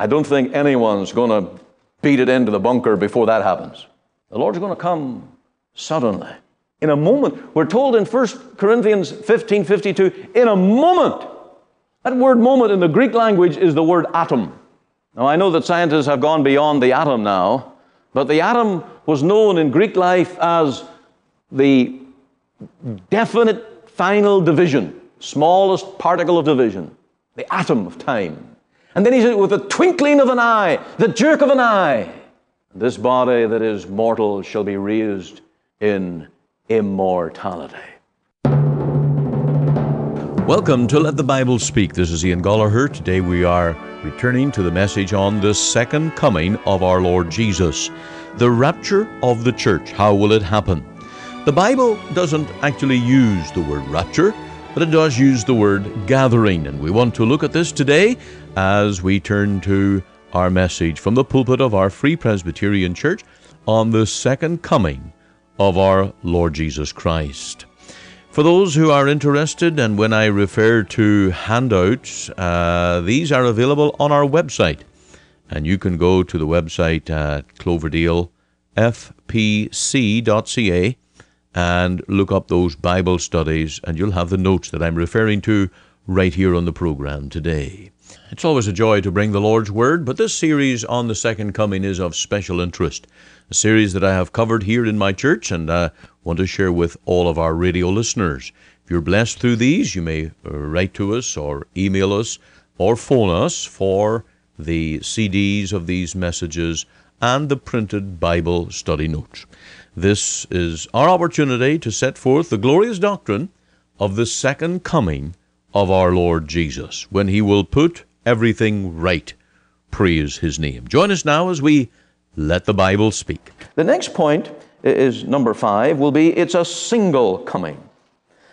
I don't think anyone's going to beat it into the bunker before that happens. The Lord's going to come suddenly. In a moment. We're told in 1 Corinthians 15 52, in a moment. That word moment in the Greek language is the word atom. Now, I know that scientists have gone beyond the atom now, but the atom was known in Greek life as the definite final division, smallest particle of division, the atom of time. And then he said, with the twinkling of an eye, the jerk of an eye, this body that is mortal shall be raised in immortality. Welcome to Let the Bible Speak. This is Ian Goligher. Today we are returning to the message on the second coming of our Lord Jesus. The rapture of the church. How will it happen? The Bible doesn't actually use the word rapture, but it does use the word gathering. And we want to look at this today as we turn to our message from the pulpit of our Free Presbyterian Church on the second coming of our Lord Jesus Christ. For those who are interested, and when I refer to handouts, uh, these are available on our website. And you can go to the website at cloverdalefpc.ca and look up those Bible studies, and you'll have the notes that I'm referring to right here on the program today. It's always a joy to bring the Lord's Word, but this series on the Second Coming is of special interest. A series that I have covered here in my church and I want to share with all of our radio listeners. If you're blessed through these, you may write to us or email us or phone us for the CDs of these messages and the printed Bible study notes. This is our opportunity to set forth the glorious doctrine of the second coming of our Lord Jesus, when He will put everything right. Praise His name. Join us now as we let the Bible speak. The next point is number five, will be it's a single coming.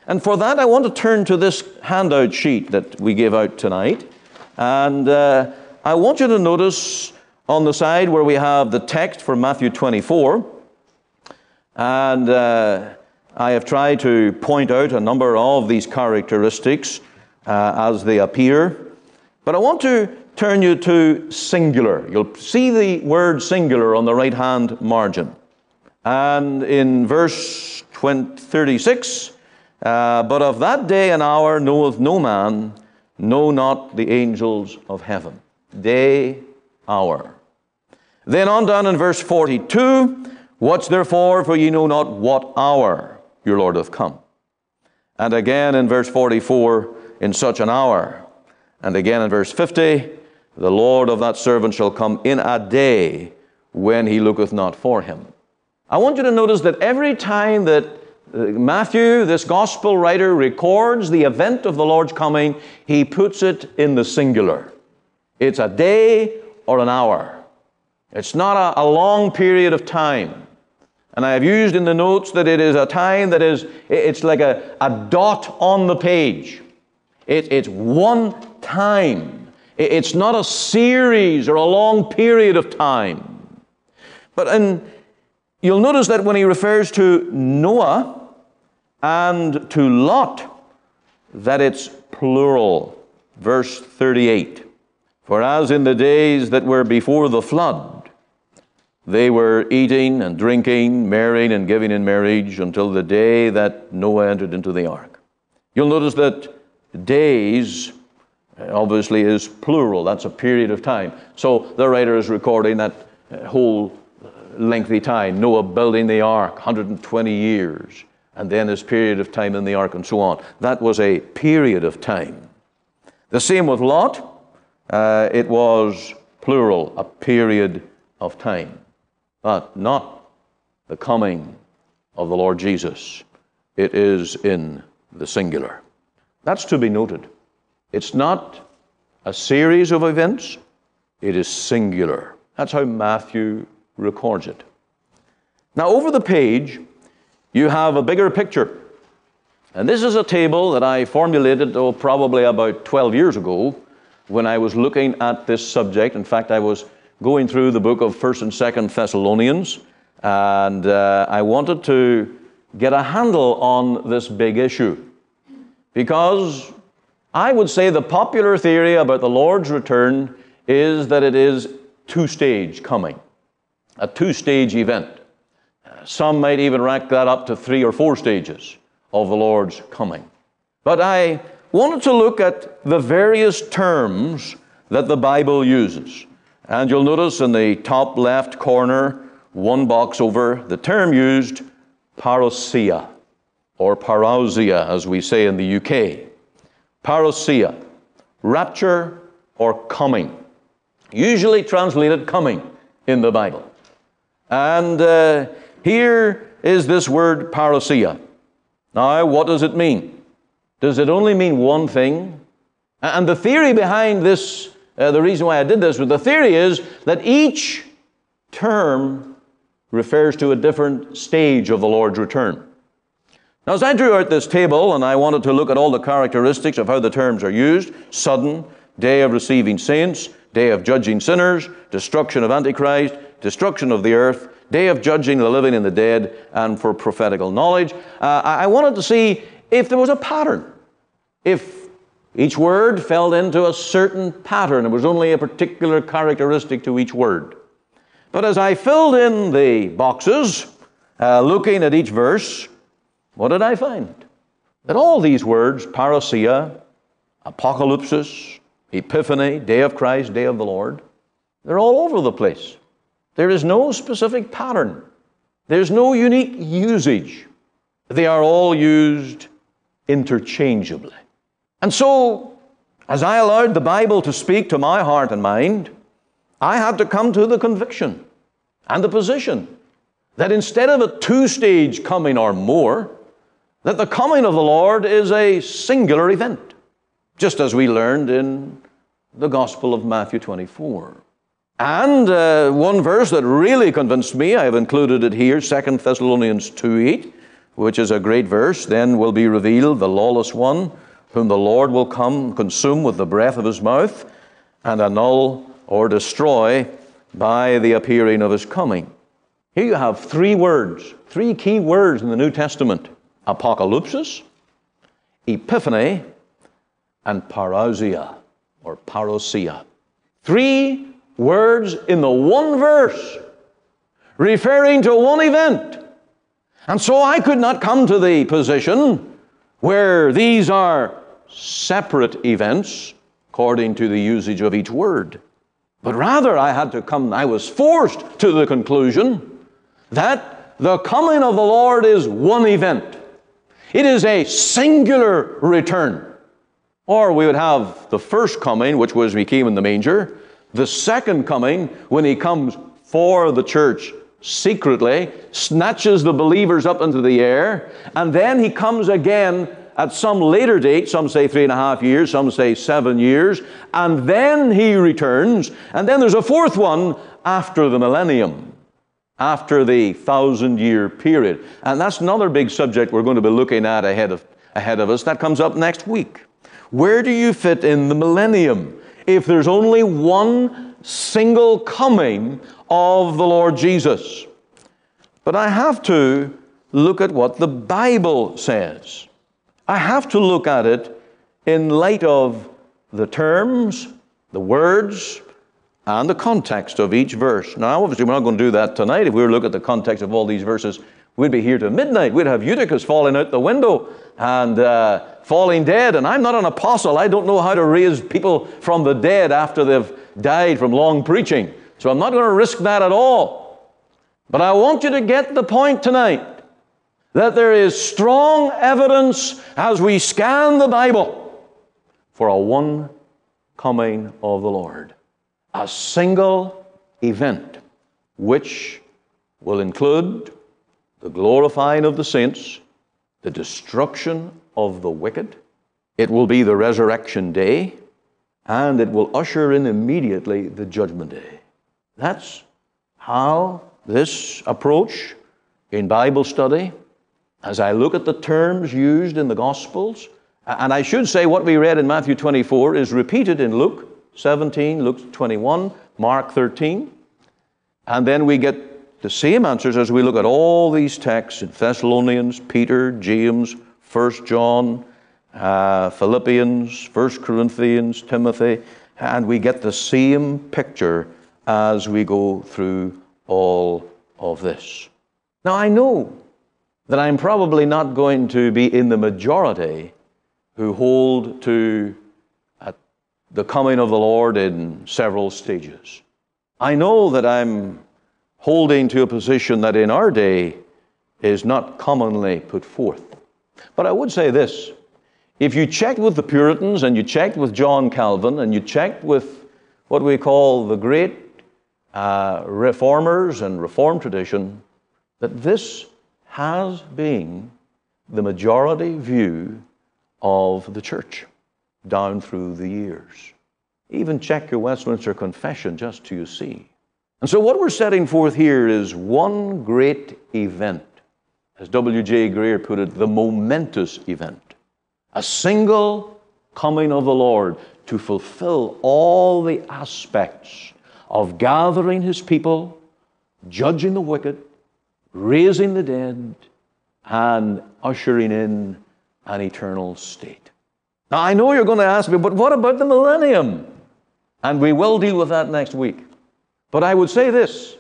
And for that, I want to turn to this handout sheet that we gave out tonight. And uh, I want you to notice on the side where we have the text for Matthew 24. And uh, I have tried to point out a number of these characteristics uh, as they appear. But I want to turn you to singular. You'll see the word singular on the right hand margin. And in verse 20, 36, uh, but of that day and hour knoweth no man, no not the angels of heaven. Day, hour. Then on down in verse 42, Watch therefore, for ye know not what hour your Lord hath come. And again in verse 44, in such an hour. And again in verse 50, the Lord of that servant shall come in a day when he looketh not for him. I want you to notice that every time that uh, Matthew, this gospel writer, records the event of the Lord's coming, he puts it in the singular. It's a day or an hour. It's not a, a long period of time. And I have used in the notes that it is a time that is, it's like a, a dot on the page. It, it's one time. It, it's not a series or a long period of time. But in, you'll notice that when he refers to Noah and to Lot, that it's plural. Verse 38. For as in the days that were before the flood, they were eating and drinking, marrying and giving in marriage until the day that Noah entered into the ark. You'll notice that days uh, obviously is plural. That's a period of time. So the writer is recording that uh, whole uh, lengthy time. Noah building the ark, 120 years, and then his period of time in the ark, and so on. That was a period of time. The same with Lot. Uh, it was plural, a period of time, but not the coming of the Lord Jesus. It is in the singular. That's to be noted. It's not a series of events, it is singular. That's how Matthew records it. Now, over the page, you have a bigger picture. And this is a table that I formulated, oh, probably about 12 years ago when I was looking at this subject. In fact, I was going through the book of 1st and 2nd Thessalonians, and uh, I wanted to get a handle on this big issue. Because I would say the popular theory about the Lord's return is that it is two stage coming, a two stage event. Some might even rank that up to three or four stages of the Lord's coming. But I wanted to look at the various terms that the Bible uses. And you'll notice in the top left corner, one box over, the term used, parousia, or parousia, as we say in the UK. Parousia, rapture or coming. Usually translated coming in the Bible. And uh, here is this word parousia. Now, what does it mean? Does it only mean one thing? And the theory behind this, uh, the reason why I did this, but the theory is that each term refers to a different stage of the Lord's return. Now, as I drew out this table and I wanted to look at all the characteristics of how the terms are used sudden, day of receiving saints, day of judging sinners, destruction of Antichrist, destruction of the earth, day of judging the living and the dead, and for prophetical knowledge. Uh, I wanted to see if there was a pattern. If each word fell into a certain pattern, it was only a particular characteristic to each word. But as I filled in the boxes, uh, looking at each verse, what did I find? That all these words, parousia, apocalypsis, epiphany, day of Christ, day of the Lord, they're all over the place. There is no specific pattern. There's no unique usage. They are all used interchangeably. And so, as I allowed the Bible to speak to my heart and mind, I had to come to the conviction and the position that instead of a two stage coming or more, that the coming of the Lord is a singular event, just as we learned in the Gospel of Matthew 24. And uh, one verse that really convinced me, I have included it here, 2 Thessalonians 2 8, which is a great verse. Then will be revealed the lawless one, whom the Lord will come consume with the breath of his mouth, and annul or destroy by the appearing of his coming. Here you have three words, three key words in the New Testament apocalypsis, epiphany, and parousia or parousia. Three words in the one verse referring to one event. And so I could not come to the position where these are separate events according to the usage of each word. But rather, I had to come, I was forced to the conclusion that the coming of the Lord is one event. It is a singular return. Or we would have the first coming, which was he came in the manger, the second coming, when he comes for the church secretly, snatches the believers up into the air, and then he comes again at some later date, some say three and a half years, some say seven years, and then he returns. And then there's a fourth one after the millennium, after the thousand year period. And that's another big subject we're going to be looking at ahead of, ahead of us. That comes up next week. Where do you fit in the millennium? If there's only one single coming of the Lord Jesus. But I have to look at what the Bible says. I have to look at it in light of the terms, the words, and the context of each verse. Now, obviously, we're not going to do that tonight. If we were to look at the context of all these verses, we'd be here till midnight. We'd have Eutychus falling out the window and uh, falling dead. And I'm not an apostle. I don't know how to raise people from the dead after they've died from long preaching. So I'm not going to risk that at all. But I want you to get the point tonight that there is strong evidence as we scan the Bible for a one coming of the Lord. A single event which will include the glorifying of the saints, the destruction of the wicked, it will be the resurrection day, and it will usher in immediately the judgment day. That's how this approach in Bible study as I look at the terms used in the Gospels, and I should say what we read in Matthew 24 is repeated in Luke 17, Luke 21, Mark 13, and then we get the same answers as we look at all these texts in Thessalonians, Peter, James, 1 John, uh, Philippians, 1 Corinthians, Timothy, And we get the same picture as we go through all of this. Now, I know that I'm probably not going to be in the majority who hold to uh, the coming of the Lord in several stages. I know that I'm holding to a position that in our day is not commonly put forth. But I would say this if you checked with the Puritans and you checked with John Calvin and you checked with what we call the great uh, reformers and reform tradition, that this has been the majority view of the church down through the years. Even check your Westminster Confession just to see. And so, what we're setting forth here is one great event. As W.J. Grier put it, the momentous event. A single coming of the Lord to fulfill all the aspects of gathering his people, judging the wicked, raising the dead, and ushering in an eternal state. Now, I know you're going to ask me, but what about the millennium? And we will deal with that next week. But I would say this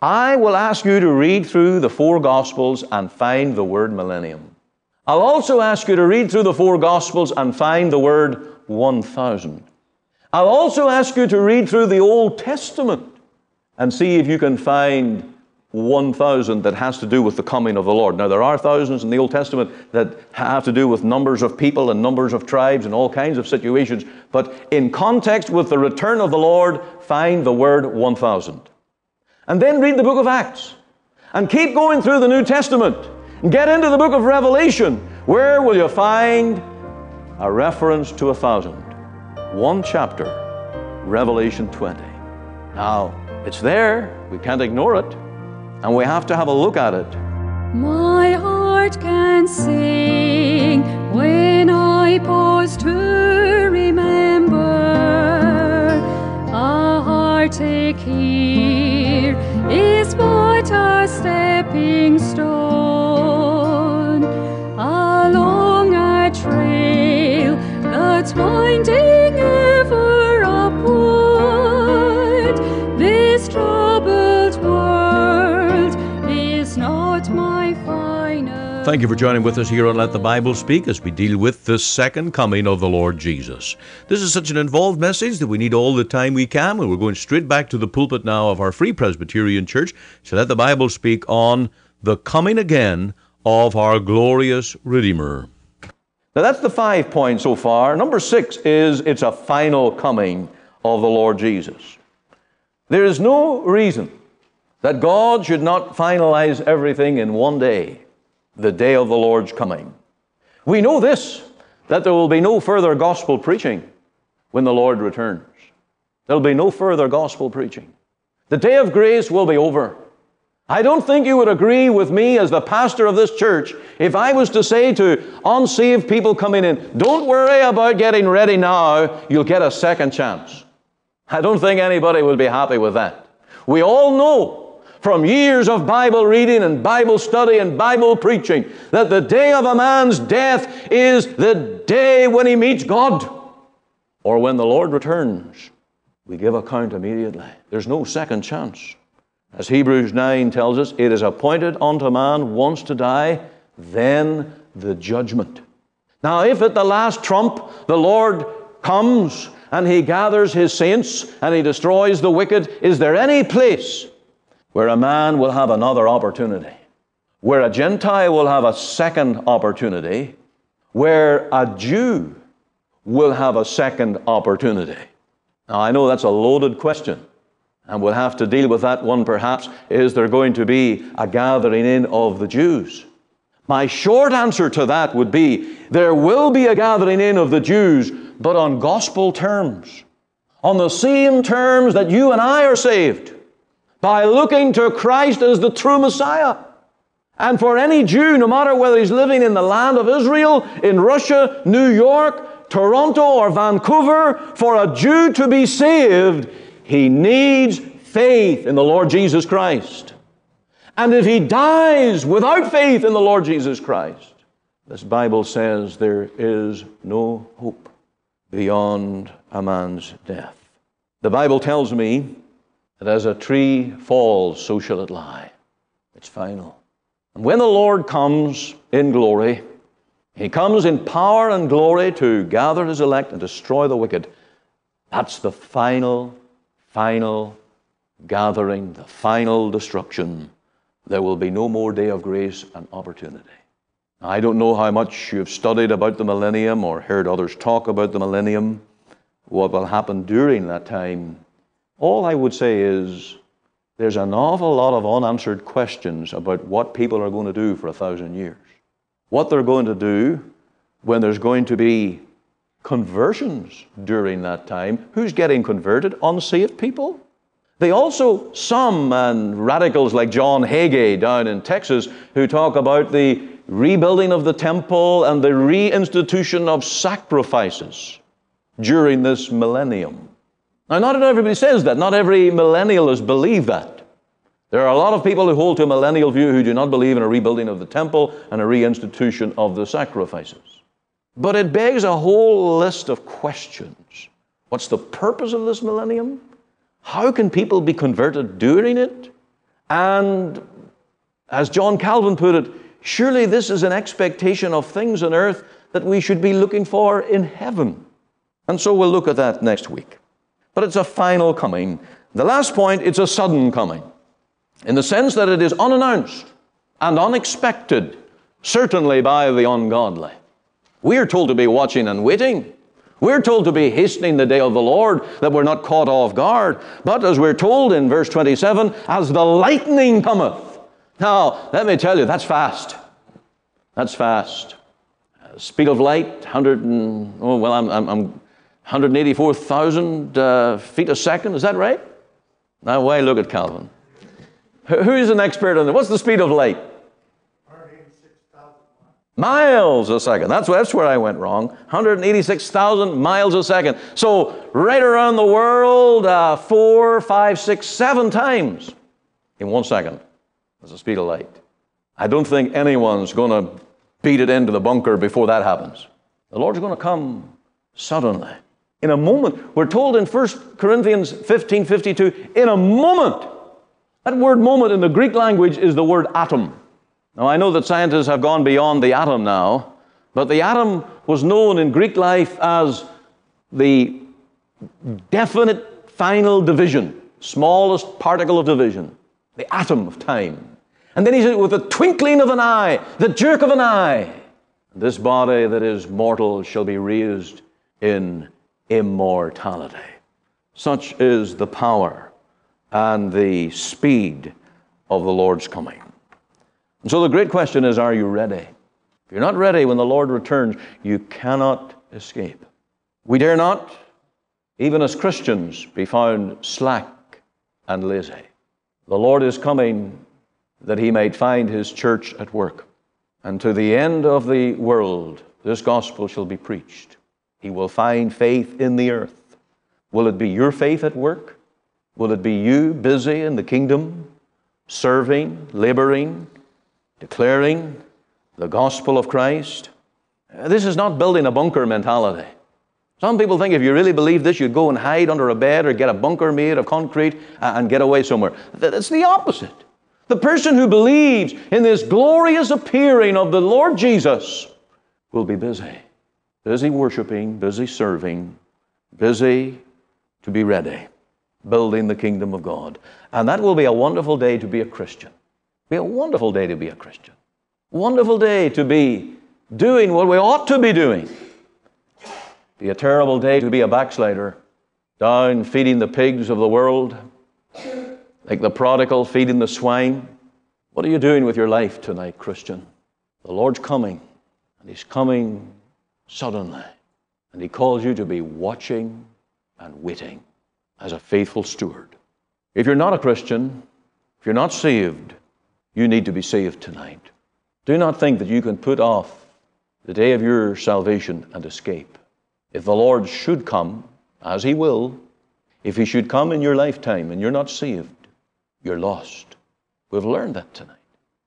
I will ask you to read through the four Gospels and find the word millennium. I'll also ask you to read through the four Gospels and find the word 1000. I'll also ask you to read through the Old Testament and see if you can find 1,000 that has to do with the coming of the Lord. Now, there are thousands in the Old Testament that have to do with numbers of people and numbers of tribes and all kinds of situations, but in context with the return of the Lord, find the word 1,000. And then read the book of Acts and keep going through the New Testament and get into the book of Revelation. Where will you find a reference to a thousand? One chapter, Revelation 20. Now, it's there, we can't ignore it and we have to have a look at it. My heart can sing when I pause to remember. A heartache here is but a stepping stone along a trail that's winding Thank you for joining with us here on Let the Bible Speak as we deal with the second coming of the Lord Jesus. This is such an involved message that we need all the time we can, and we're going straight back to the pulpit now of our Free Presbyterian Church to let the Bible speak on the coming again of our glorious Redeemer. Now, that's the five points so far. Number six is it's a final coming of the Lord Jesus. There is no reason that God should not finalize everything in one day, the day of the Lord's coming. We know this, that there will be no further gospel preaching when the Lord returns. There'll be no further gospel preaching. The day of grace will be over. I don't think you would agree with me as the pastor of this church if I was to say to unsaved people coming in, don't worry about getting ready now, you'll get a second chance. I don't think anybody would be happy with that. We all know from years of Bible reading and Bible study and Bible preaching that the day of a man's death is the day when he meets God or when the Lord returns. We give account immediately. There's no second chance. As Hebrews 9 tells us, it is appointed unto man once to die, then the judgment. Now, if at the last trump the Lord comes and he gathers his saints and he destroys the wicked, is there any place where a man will have another opportunity? Where a Gentile will have a second opportunity? Where a Jew will have a second opportunity? Now, I know that's a loaded question, and we'll have to deal with that one perhaps. Is there going to be a gathering in of the Jews? My short answer to that would be there will be a gathering in of the Jews, but on gospel terms, on the same terms that you and I are saved, by looking to Christ as the true Messiah. And for any Jew, no matter whether he's living in the land of Israel, in Russia, New York, Toronto, or Vancouver, for a Jew to be saved, he needs faith in the Lord Jesus Christ. And if he dies without faith in the Lord Jesus Christ, this Bible says there is no hope beyond a man's death. The Bible tells me that as a tree falls, so shall it lie. It's final. And when the Lord comes in glory, he comes in power and glory to gather his elect and destroy the wicked. That's the final, final gathering, the final destruction. There will be no more day of grace and opportunity. I don't know how much you've studied about the millennium or heard others talk about the millennium, what will happen during that time. All I would say is there's an awful lot of unanswered questions about what people are going to do for a thousand years what they're going to do when there's going to be conversions during that time. Who's getting converted? Unsaved people. They also, some and radicals like John Hagee down in Texas, who talk about the rebuilding of the temple and the reinstitution of sacrifices during this millennium. Now, not everybody says that. Not every millennialist believe that. There are a lot of people who hold to a millennial view who do not believe in a rebuilding of the temple and a reinstitution of the sacrifices. But it begs a whole list of questions. What's the purpose of this millennium? How can people be converted during it? And as John Calvin put it, surely this is an expectation of things on earth that we should be looking for in heaven. And so we'll look at that next week. But it's a final coming. The last point, it's a sudden coming in the sense that it is unannounced and unexpected, certainly by the ungodly. We are told to be watching and waiting. We're told to be hastening the day of the Lord, that we're not caught off guard. But as we're told in verse 27, as the lightning cometh. Now, let me tell you, that's fast. That's fast. Speed of light, 100 and, oh, well, I'm, I'm, I'm 184,000 uh, feet a second. Is that right? Now, why look at Calvin? Who's an expert on that? What's the speed of light? Miles a second. That's, that's where I went wrong. 186,000 miles a second. So, right around the world, uh, four, five, six, seven times in one second. That's the speed of light. I don't think anyone's going to beat it into the bunker before that happens. The Lord's going to come suddenly. In a moment. We're told in 1 Corinthians 15 52, in a moment that word moment in the Greek language is the word atom. Now, I know that scientists have gone beyond the atom now, but the atom was known in Greek life as the definite final division, smallest particle of division, the atom of time. And then he said, with the twinkling of an eye, the jerk of an eye, this body that is mortal shall be raised in immortality. Such is the power and the speed of the Lord's coming. And so the great question is are you ready? If you're not ready when the Lord returns, you cannot escape. We dare not, even as Christians, be found slack and lazy. The Lord is coming that he might find his church at work. And to the end of the world, this gospel shall be preached. He will find faith in the earth. Will it be your faith at work? Will it be you busy in the kingdom, serving, laboring, declaring the gospel of Christ? This is not building a bunker mentality. Some people think if you really believe this, you'd go and hide under a bed or get a bunker made of concrete and get away somewhere. That's the opposite. The person who believes in this glorious appearing of the Lord Jesus will be busy. Busy worshiping, busy serving, busy to be ready building the kingdom of God. And that will be a wonderful day to be a Christian. Be a wonderful day to be a Christian. Wonderful day to be doing what we ought to be doing. Be a terrible day to be a backslider, down feeding the pigs of the world, like the prodigal feeding the swine. What are you doing with your life tonight, Christian? The Lord's coming, and He's coming suddenly. And He calls you to be watching and waiting as a faithful steward. If you're not a Christian, if you're not saved, you need to be saved tonight. Do not think that you can put off the day of your salvation and escape. If the Lord should come, as He will, if He should come in your lifetime and you're not saved, you're lost. We've learned that tonight.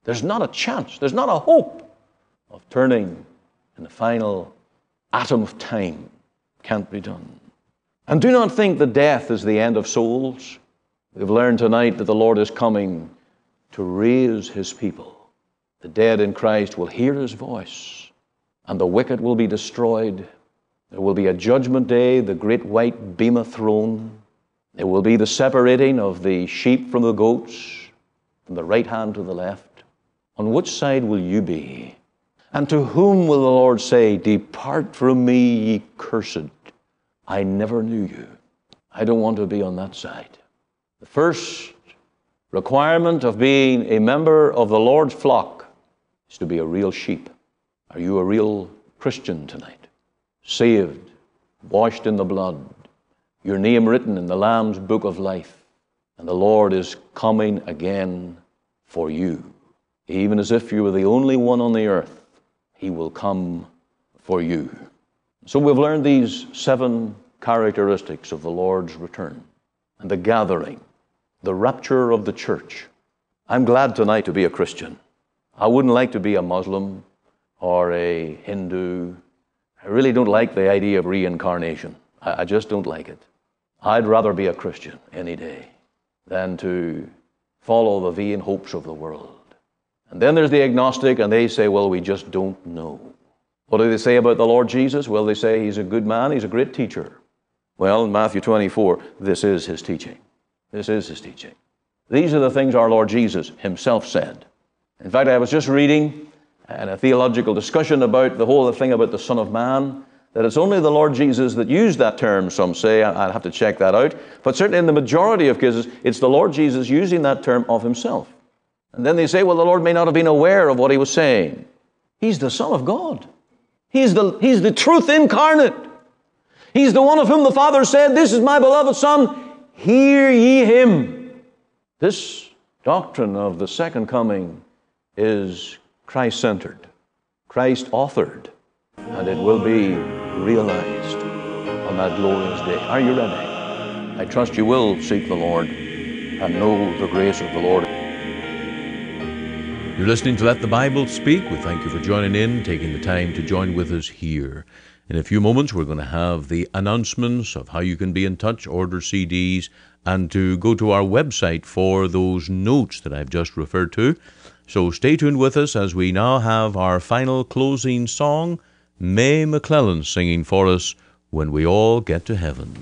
There's not a chance, there's not a hope of turning in the final atom of time. Can't be done. And do not think that death is the end of souls. We've learned tonight that the Lord is coming to raise his people. The dead in Christ will hear his voice, and the wicked will be destroyed. There will be a judgment day, the great white bema throne. There will be the separating of the sheep from the goats, from the right hand to the left. On which side will you be? And to whom will the Lord say, Depart from me, ye cursed? I never knew you. I don't want to be on that side. The first requirement of being a member of the Lord's flock is to be a real sheep. Are you a real Christian tonight? Saved, washed in the blood, your name written in the Lamb's book of life, and the Lord is coming again for you. Even as if you were the only one on the earth, He will come for you. So we've learned these seven characteristics of the Lord's return and the gathering, the rapture of the church. I'm glad tonight to be a Christian. I wouldn't like to be a Muslim or a Hindu. I really don't like the idea of reincarnation. I, just don't like it. I'd rather be a Christian any day than to follow the vain hopes of the world. And then there's the agnostic, and they say, well, we just don't know. What do they say about the Lord Jesus? Well, they say he's a good man, he's a great teacher. Well, in Matthew 24, this is his teaching. This is his teaching. These are the things our Lord Jesus himself said. In fact, I was just reading uh, in a theological discussion about the whole thing about the Son of Man, that it's only the Lord Jesus that used that term, some say. I'll have to check that out. But certainly in the majority of cases, it's the Lord Jesus using that term of himself. And then they say, well, the Lord may not have been aware of what he was saying. He's the Son of God. He's the, he's the truth incarnate. He's the one of whom the Father said, This is my beloved Son, hear ye him. This doctrine of the second coming is Christ centered, Christ authored, and it will be realized on that glorious day. Are you ready? I trust you will seek the Lord and know the grace of the Lord. You're listening to Let the Bible Speak. We thank you for joining in, taking the time to join with us here. In a few moments, we're going to have the announcements of how you can be in touch, order CDs, and to go to our website for those notes that I've just referred to. So stay tuned with us as we now have our final closing song, May McClellan singing for us, When We All Get to Heaven.